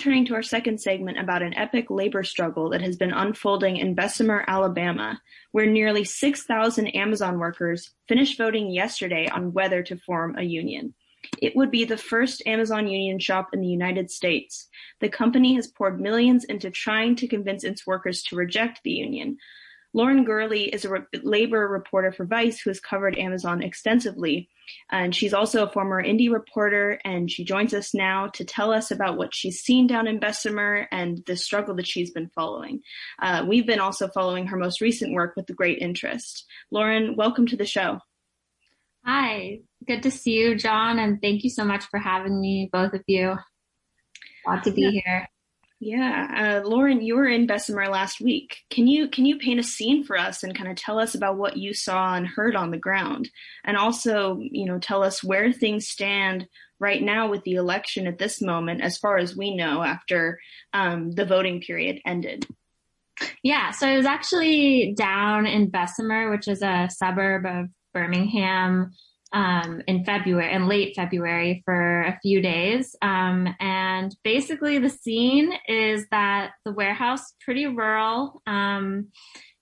turning to our second segment about an epic labor struggle that has been unfolding in Bessemer, Alabama, where nearly 6,000 Amazon workers finished voting yesterday on whether to form a union. It would be the first Amazon union shop in the United States. The company has poured millions into trying to convince its workers to reject the union. Lauren Gurley is a re- labor reporter for Vice who has covered Amazon extensively. And she's also a former indie reporter, and she joins us now to tell us about what she's seen down in Bessemer and the struggle that she's been following. Uh, we've been also following her most recent work with great interest. Lauren, welcome to the show. Hi, good to see you, John, and thank you so much for having me, both of you. Glad to be yeah. here. Yeah, uh, Lauren, you were in Bessemer last week. Can you can you paint a scene for us and kind of tell us about what you saw and heard on the ground, and also you know tell us where things stand right now with the election at this moment, as far as we know, after um, the voting period ended. Yeah, so I was actually down in Bessemer, which is a suburb of Birmingham, um, in February, in late February for a few days. Um, and basically the scene is that the warehouse pretty rural. Um,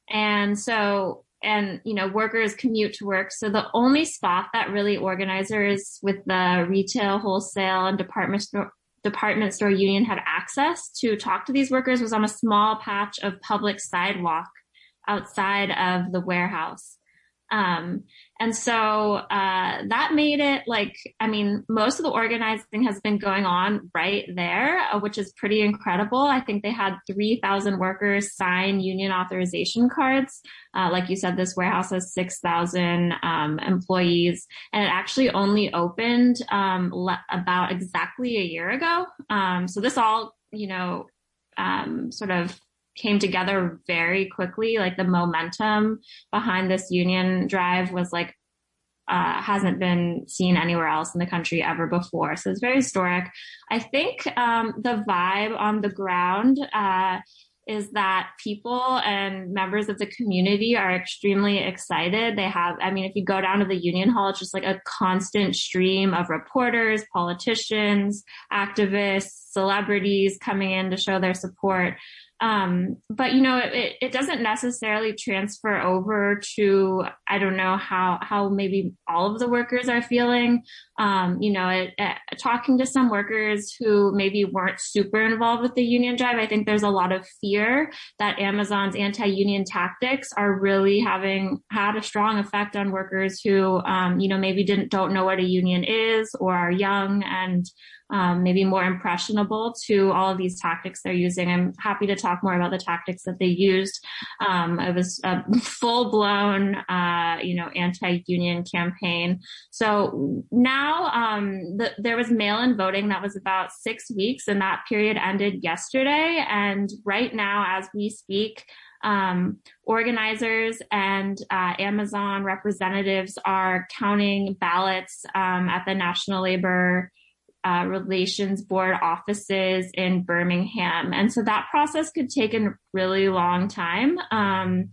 and so, and, you know, workers commute to work. So the only spot that really organizers with the retail, wholesale and department store, department store union had access to talk to these workers was on a small patch of public sidewalk outside of the warehouse. Um, and so uh, that made it like, I mean, most of the organizing has been going on right there, uh, which is pretty incredible. I think they had 3,000 workers sign union authorization cards. Uh, like you said, this warehouse has 6,000 um, employees, and it actually only opened um, le- about exactly a year ago. Um, so this all, you know, um, sort of came together very quickly. Like the momentum behind this union drive was like uh, hasn't been seen anywhere else in the country ever before. So it's very historic. I think um, the vibe on the ground uh, is that people and members of the community are extremely excited. They have, I mean, if you go down to the union hall, it's just like a constant stream of reporters, politicians, activists, celebrities coming in to show their support. Um, but you know, it, it doesn't necessarily transfer over to, I don't know how, how maybe all of the workers are feeling. Um, you know, it, it, talking to some workers who maybe weren't super involved with the union drive, I think there's a lot of fear that Amazon's anti-union tactics are really having had a strong effect on workers who, um, you know, maybe didn't, don't know what a union is or are young and, um, maybe more impressionable to all of these tactics they're using. I'm happy to talk more about the tactics that they used. Um, it was a full blown, uh, you know, anti-union campaign. So now um, the, there was mail-in voting that was about six weeks, and that period ended yesterday. And right now, as we speak, um, organizers and uh, Amazon representatives are counting ballots um, at the National Labor uh, Relations Board offices in Birmingham. And so that process could take a really long time. Um,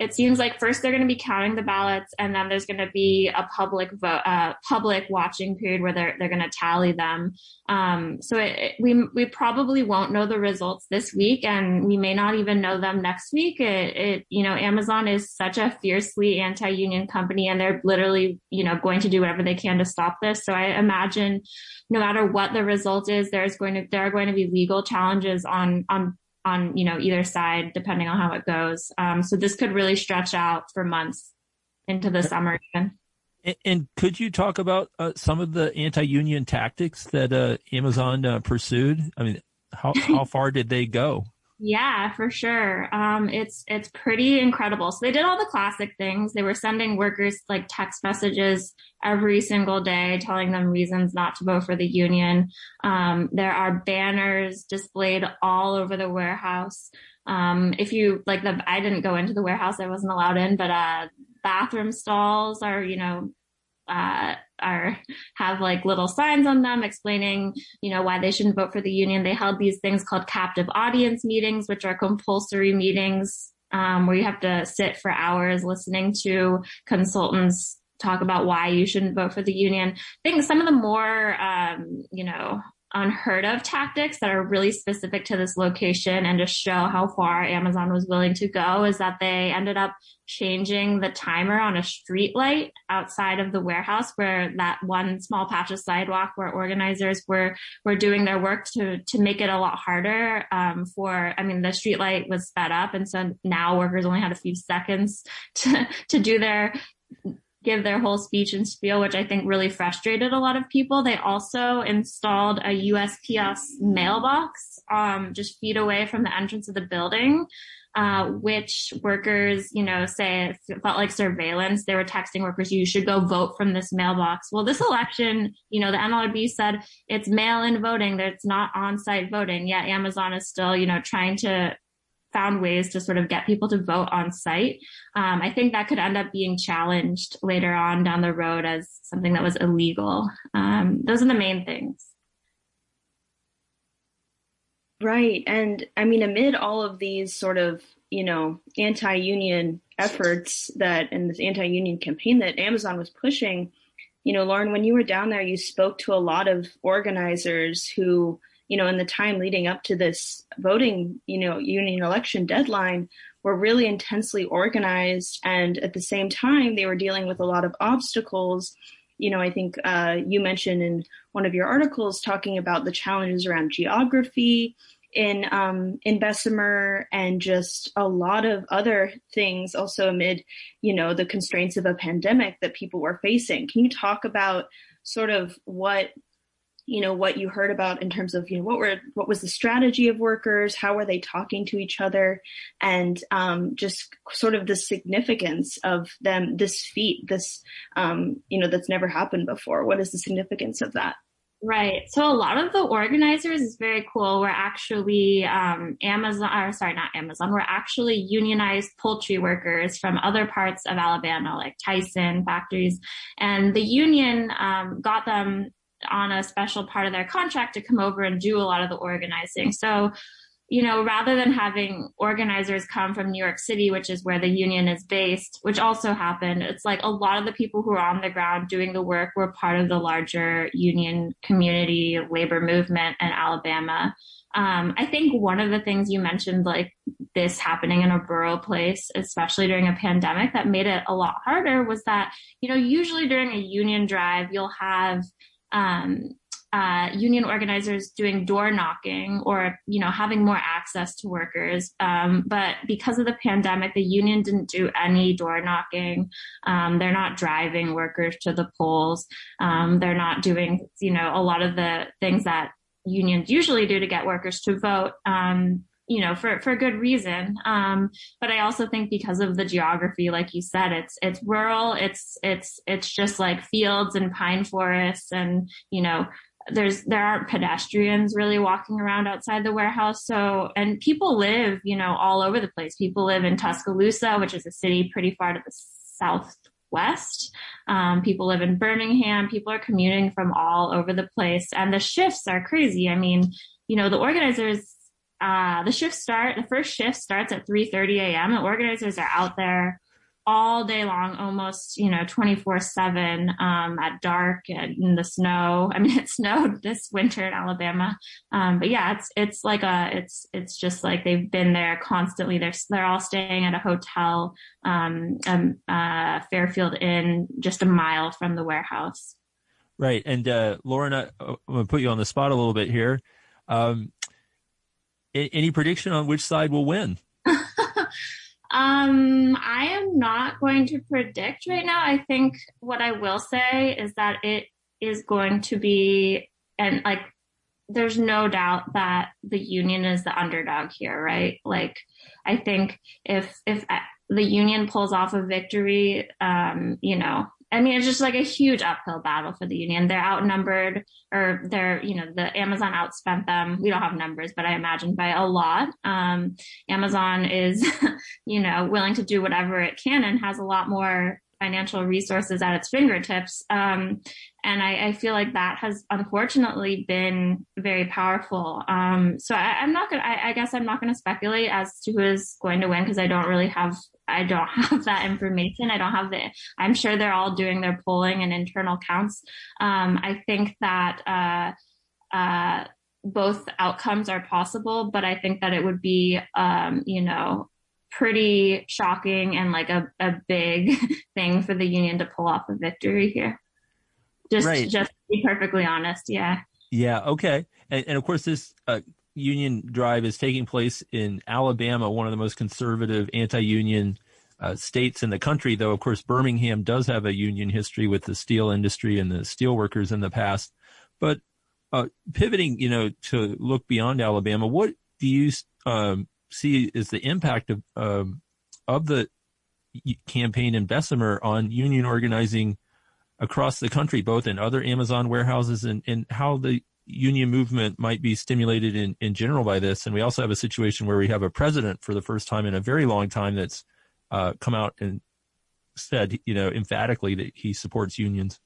it seems like first they're going to be counting the ballots and then there's going to be a public vote, uh, public watching period where they're, they're going to tally them. Um, so it, it, we, we probably won't know the results this week and we may not even know them next week. It, it, you know, Amazon is such a fiercely anti-union company and they're literally, you know, going to do whatever they can to stop this. So I imagine no matter what the result is, there's going to, there are going to be legal challenges on, on on you know either side depending on how it goes. Um, so this could really stretch out for months into the summer even. And, and could you talk about uh, some of the anti-union tactics that uh, amazon uh, pursued? I mean how, how far did they go yeah, for sure. Um, it's it's pretty incredible. So they did all the classic things. They were sending workers like text messages every single day, telling them reasons not to vote for the union. Um, there are banners displayed all over the warehouse. Um, if you like the, I didn't go into the warehouse; I wasn't allowed in, but uh, bathroom stalls are you know uh, are have like little signs on them explaining, you know, why they shouldn't vote for the union. They held these things called captive audience meetings, which are compulsory meetings um, where you have to sit for hours listening to consultants talk about why you shouldn't vote for the union. I think some of the more, um, you know, unheard of tactics that are really specific to this location and to show how far Amazon was willing to go is that they ended up changing the timer on a street light outside of the warehouse where that one small patch of sidewalk where organizers were were doing their work to to make it a lot harder um, for I mean the street light was sped up and so now workers only had a few seconds to to do their give their whole speech and spiel, which I think really frustrated a lot of people. They also installed a USPS mailbox um, just feet away from the entrance of the building. Uh, which workers, you know, say it felt like surveillance. They were texting workers, you should go vote from this mailbox. Well, this election, you know, the NLRB said it's mail in voting, that it's not on site voting. Yet Amazon is still, you know, trying to found ways to sort of get people to vote on site. Um, I think that could end up being challenged later on down the road as something that was illegal. Um, those are the main things. Right. And I mean, amid all of these sort of, you know, anti union efforts that and this anti union campaign that Amazon was pushing, you know, Lauren, when you were down there, you spoke to a lot of organizers who, you know, in the time leading up to this voting, you know, union election deadline were really intensely organized. And at the same time, they were dealing with a lot of obstacles. You know, I think uh, you mentioned in one of your articles talking about the challenges around geography in um, in Bessemer and just a lot of other things also amid, you know, the constraints of a pandemic that people were facing. Can you talk about sort of what you know what you heard about in terms of you know what were what was the strategy of workers how were they talking to each other and um, just sort of the significance of them this feat this um, you know that's never happened before what is the significance of that Right. So a lot of the organizers is very cool. We're actually um, Amazon, or sorry, not Amazon. We're actually unionized poultry workers from other parts of Alabama, like Tyson factories, and the union um, got them on a special part of their contract to come over and do a lot of the organizing. So, you know, rather than having organizers come from New York City, which is where the union is based, which also happened, it's like a lot of the people who are on the ground doing the work were part of the larger union community labor movement in Alabama. Um, I think one of the things you mentioned, like this happening in a rural place, especially during a pandemic, that made it a lot harder was that, you know, usually during a union drive, you'll have um, uh, union organizers doing door knocking or you know having more access to workers. Um, but because of the pandemic the union didn't do any door knocking. Um, they're not driving workers to the polls. Um, they're not doing you know a lot of the things that unions usually do to get workers to vote. Um, you know, for, for good reason. Um, but I also think because of the geography, like you said, it's, it's rural. It's, it's, it's just like fields and pine forests and, you know, there's, there aren't pedestrians really walking around outside the warehouse. So, and people live, you know, all over the place. People live in Tuscaloosa, which is a city pretty far to the southwest. Um, people live in Birmingham. People are commuting from all over the place and the shifts are crazy. I mean, you know, the organizers uh, the shift start, the first shift starts at 3.30 a.m. and organizers are out there all day long, almost, you know, 24 seven, um, at dark and in the snow. I mean, it snowed this winter in Alabama. Um, but yeah, it's, it's like a, it's, it's just like they've been there constantly. They're, they're all staying at a hotel, um, um uh, Fairfield Inn, just a mile from the warehouse. Right. And, uh, Lauren, I, I'm going to put you on the spot a little bit here. Um, any prediction on which side will win? um, I am not going to predict right now. I think what I will say is that it is going to be, and like, there's no doubt that the union is the underdog here, right? Like, I think if if the union pulls off a victory, um, you know, I mean, it's just like a huge uphill battle for the union. They're outnumbered, or they're, you know, the Amazon outspent them. We don't have numbers, but I imagine by a lot. Um, Amazon is, you know, willing to do whatever it can and has a lot more financial resources at its fingertips. Um, and I, I, feel like that has unfortunately been very powerful. Um, so I, am not gonna, I, I, guess I'm not gonna speculate as to who is going to win because I don't really have, I don't have that information. I don't have the, I'm sure they're all doing their polling and internal counts. Um, I think that, uh, uh, both outcomes are possible, but I think that it would be, um, you know, pretty shocking and like a, a big thing for the union to pull off a victory here. Just, right. just to be perfectly honest. Yeah. Yeah. Okay. And, and of course, this uh, union drive is taking place in Alabama, one of the most conservative anti-union uh, states in the country. Though, of course, Birmingham does have a union history with the steel industry and the steel workers in the past. But uh, pivoting, you know, to look beyond Alabama, what do you um, see is the impact of um, of the campaign in Bessemer on union organizing across the country, both in other Amazon warehouses and, and how the union movement might be stimulated in, in general by this. And we also have a situation where we have a president for the first time in a very long time that's uh, come out and said, you know, emphatically that he supports unions.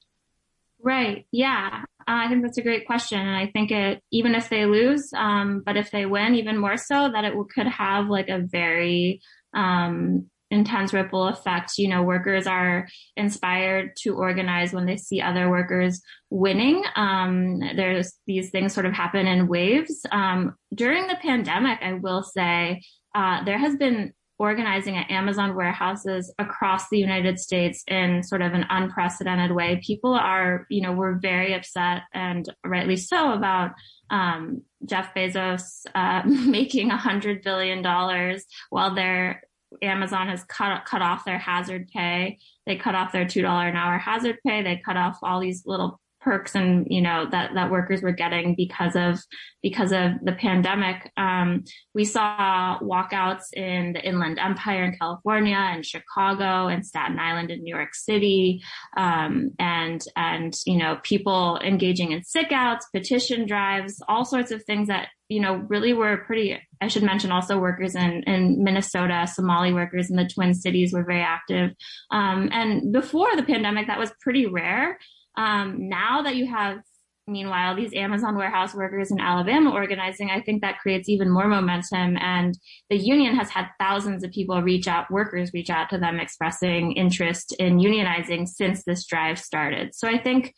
Right. Yeah. Uh, I think that's a great question. And I think it, even if they lose, um, but if they win, even more so, that it could have like a very, um, intense ripple effect. You know, workers are inspired to organize when they see other workers winning. Um, there's these things sort of happen in waves. Um, during the pandemic, I will say, uh, there has been organizing at Amazon warehouses across the United States in sort of an unprecedented way. People are, you know, were very upset and rightly so about um, Jeff Bezos uh, making a hundred billion dollars while their Amazon has cut cut off their hazard pay. They cut off their two dollar an hour hazard pay. They cut off all these little perks and you know that that workers were getting because of because of the pandemic. Um, we saw walkouts in the inland empire in california and chicago and staten island in new york city. Um, and and you know people engaging in sick outs petition drives all sorts of things that you know really were pretty i should mention also workers in in minnesota somali workers in the twin cities were very active. Um, and before the pandemic that was pretty rare um, now that you have, meanwhile, these Amazon warehouse workers in Alabama organizing, I think that creates even more momentum. And the union has had thousands of people reach out, workers reach out to them expressing interest in unionizing since this drive started. So I think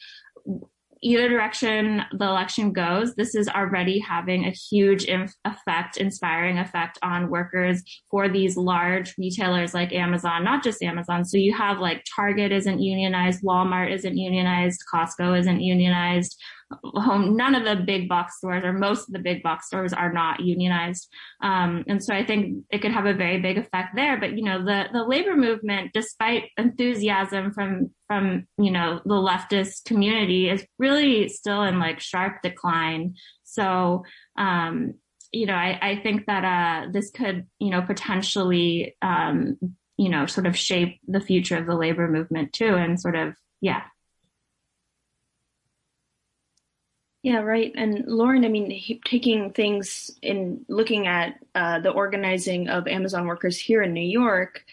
either direction the election goes, this is already having a huge inf- effect, inspiring effect on workers for these large retailers like Amazon, not just Amazon. So you have like Target isn't unionized, Walmart isn't unionized, Costco isn't unionized, none of the big box stores or most of the big box stores are not unionized. Um, and so i think it could have a very big effect there. But you know the the labor movement despite enthusiasm from from you know the leftist community is really still in like sharp decline. So um, you know i i think that uh this could you know potentially um you know sort of shape the future of the labor movement too and sort of yeah Yeah, right. And Lauren, I mean, taking things in looking at uh, the organizing of Amazon workers here in New York,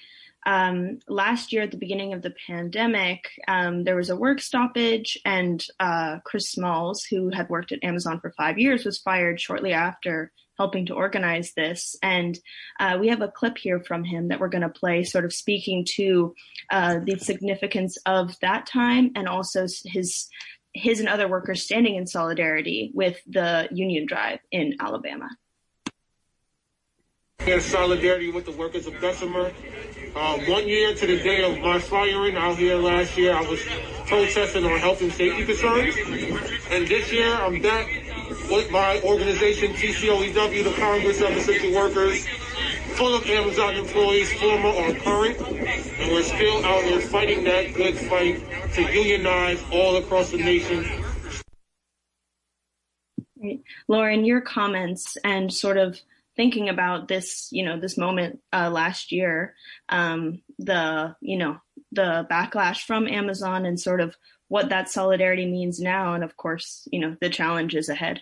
um, last year at the beginning of the pandemic, um, there was a work stoppage, and uh, Chris Smalls, who had worked at Amazon for five years, was fired shortly after helping to organize this. And uh, we have a clip here from him that we're going to play, sort of speaking to uh, the significance of that time and also his his and other workers standing in solidarity with the union drive in Alabama. In solidarity with the workers of Bessemer. Uh, one year to the day of my firing out here last year, I was protesting on health and safety concerns. And this year, I'm back with my organization, TCOEW, the Congress of Essential Workers, full of Amazon employees, former or current, and we're still out here fighting that good fight to unionize all across the nation. Right. Lauren, your comments and sort of thinking about this, you know, this moment uh, last year, um, the, you know, the backlash from Amazon and sort of what that solidarity means now, and of course, you know, the challenges ahead.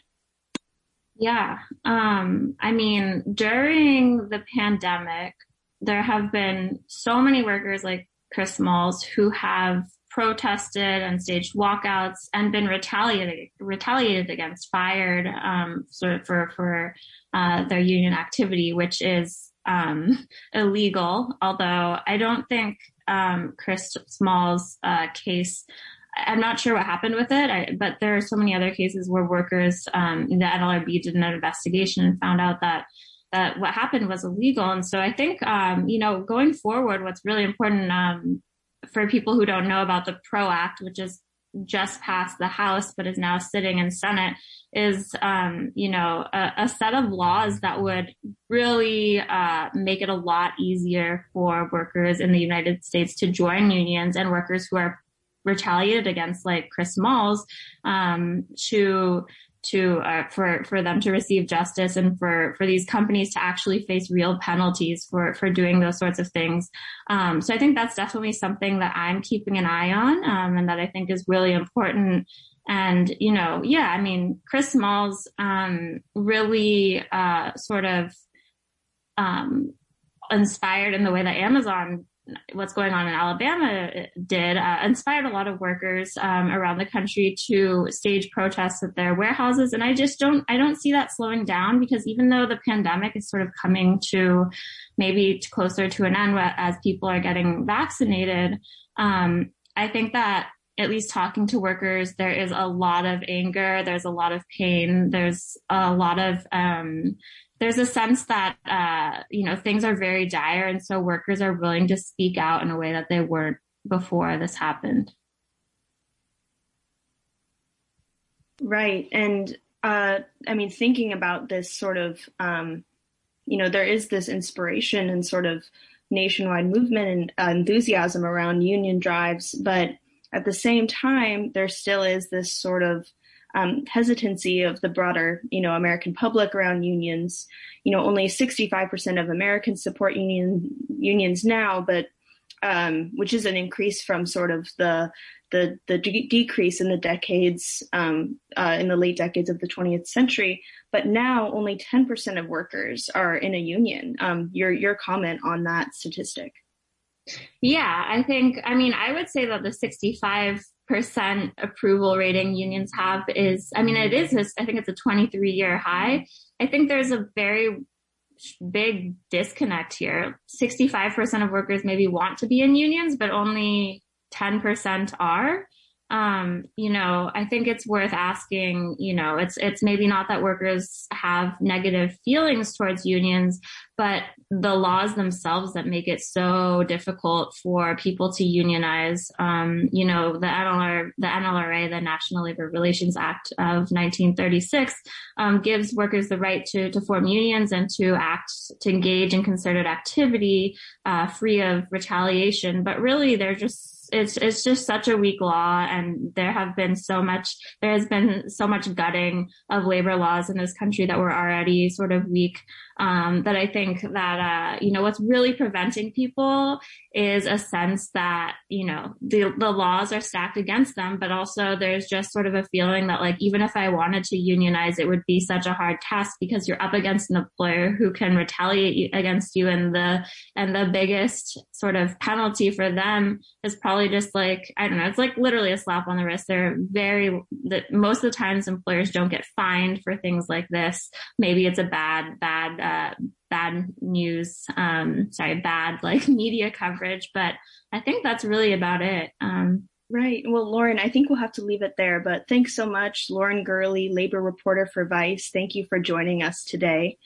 Yeah. Um, I mean, during the pandemic, there have been so many workers like Chris Smalls who have protested and staged walkouts and been retaliated retaliated against, fired um, sort of for for uh, their union activity, which is um, illegal. Although I don't think um, Chris Smalls' uh, case I'm not sure what happened with it, I, but there are so many other cases where workers, um, the NLRB did an investigation and found out that that what happened was illegal. And so I think, um, you know, going forward, what's really important um, for people who don't know about the PRO Act, which is just passed the House but is now sitting in Senate, is um, you know a, a, set of laws that would really uh, make it a lot easier for workers in the United States to join unions and workers who are retaliated against, like Chris Smalls, um, to to uh, for for them to receive justice and for for these companies to actually face real penalties for for doing those sorts of things. Um, so I think that's definitely something that I'm keeping an eye on um, and that I think is really important. And you know, yeah, I mean, Chris Smalls um, really uh, sort of um, inspired in the way that Amazon what's going on in Alabama did uh, inspired a lot of workers um, around the country to stage protests at their warehouses, and I just don't I don't see that slowing down because even though the pandemic is sort of coming to maybe closer to an end as people are getting vaccinated, um, I think that at least talking to workers, there is a lot of anger, there's a lot of pain, there's a lot of um, there's a sense that uh, you know things are very dire, and so workers are willing to speak out in a way that they weren't before this happened. Right, and uh, I mean, thinking about this sort of, um, you know, there is this inspiration and sort of nationwide movement and uh, enthusiasm around union drives, but at the same time, there still is this sort of um, hesitancy of the broader, you know, American public around unions. You know, only 65% of Americans support union unions now, but um, which is an increase from sort of the the the de- decrease in the decades um, uh, in the late decades of the 20th century. But now only 10% of workers are in a union. Um, your your comment on that statistic? Yeah, I think. I mean, I would say that the 65 percent approval rating unions have is, I mean, it is, I think it's a 23 year high. I think there's a very big disconnect here. 65% of workers maybe want to be in unions, but only 10% are um, you know, I think it's worth asking, you know, it's, it's maybe not that workers have negative feelings towards unions, but the laws themselves that make it so difficult for people to unionize, um, you know, the NLR, the NLRA, the National Labor Relations Act of 1936, um, gives workers the right to, to form unions and to act, to engage in concerted activity, uh, free of retaliation. But really, they're just it's it's just such a weak law and there have been so much there has been so much gutting of labor laws in this country that were already sort of weak um, that I think that, uh, you know, what's really preventing people is a sense that, you know, the, the laws are stacked against them, but also there's just sort of a feeling that like, even if I wanted to unionize, it would be such a hard task because you're up against an employer who can retaliate against you. And the, and the biggest sort of penalty for them is probably just like, I don't know, it's like literally a slap on the wrist. They're very, that most of the times employers don't get fined for things like this. Maybe it's a bad, bad, uh, bad news, um, sorry, bad like media coverage, but I think that's really about it. Um, Right. Well, Lauren, I think we'll have to leave it there, but thanks so much, Lauren Gurley, labor reporter for Vice. Thank you for joining us today.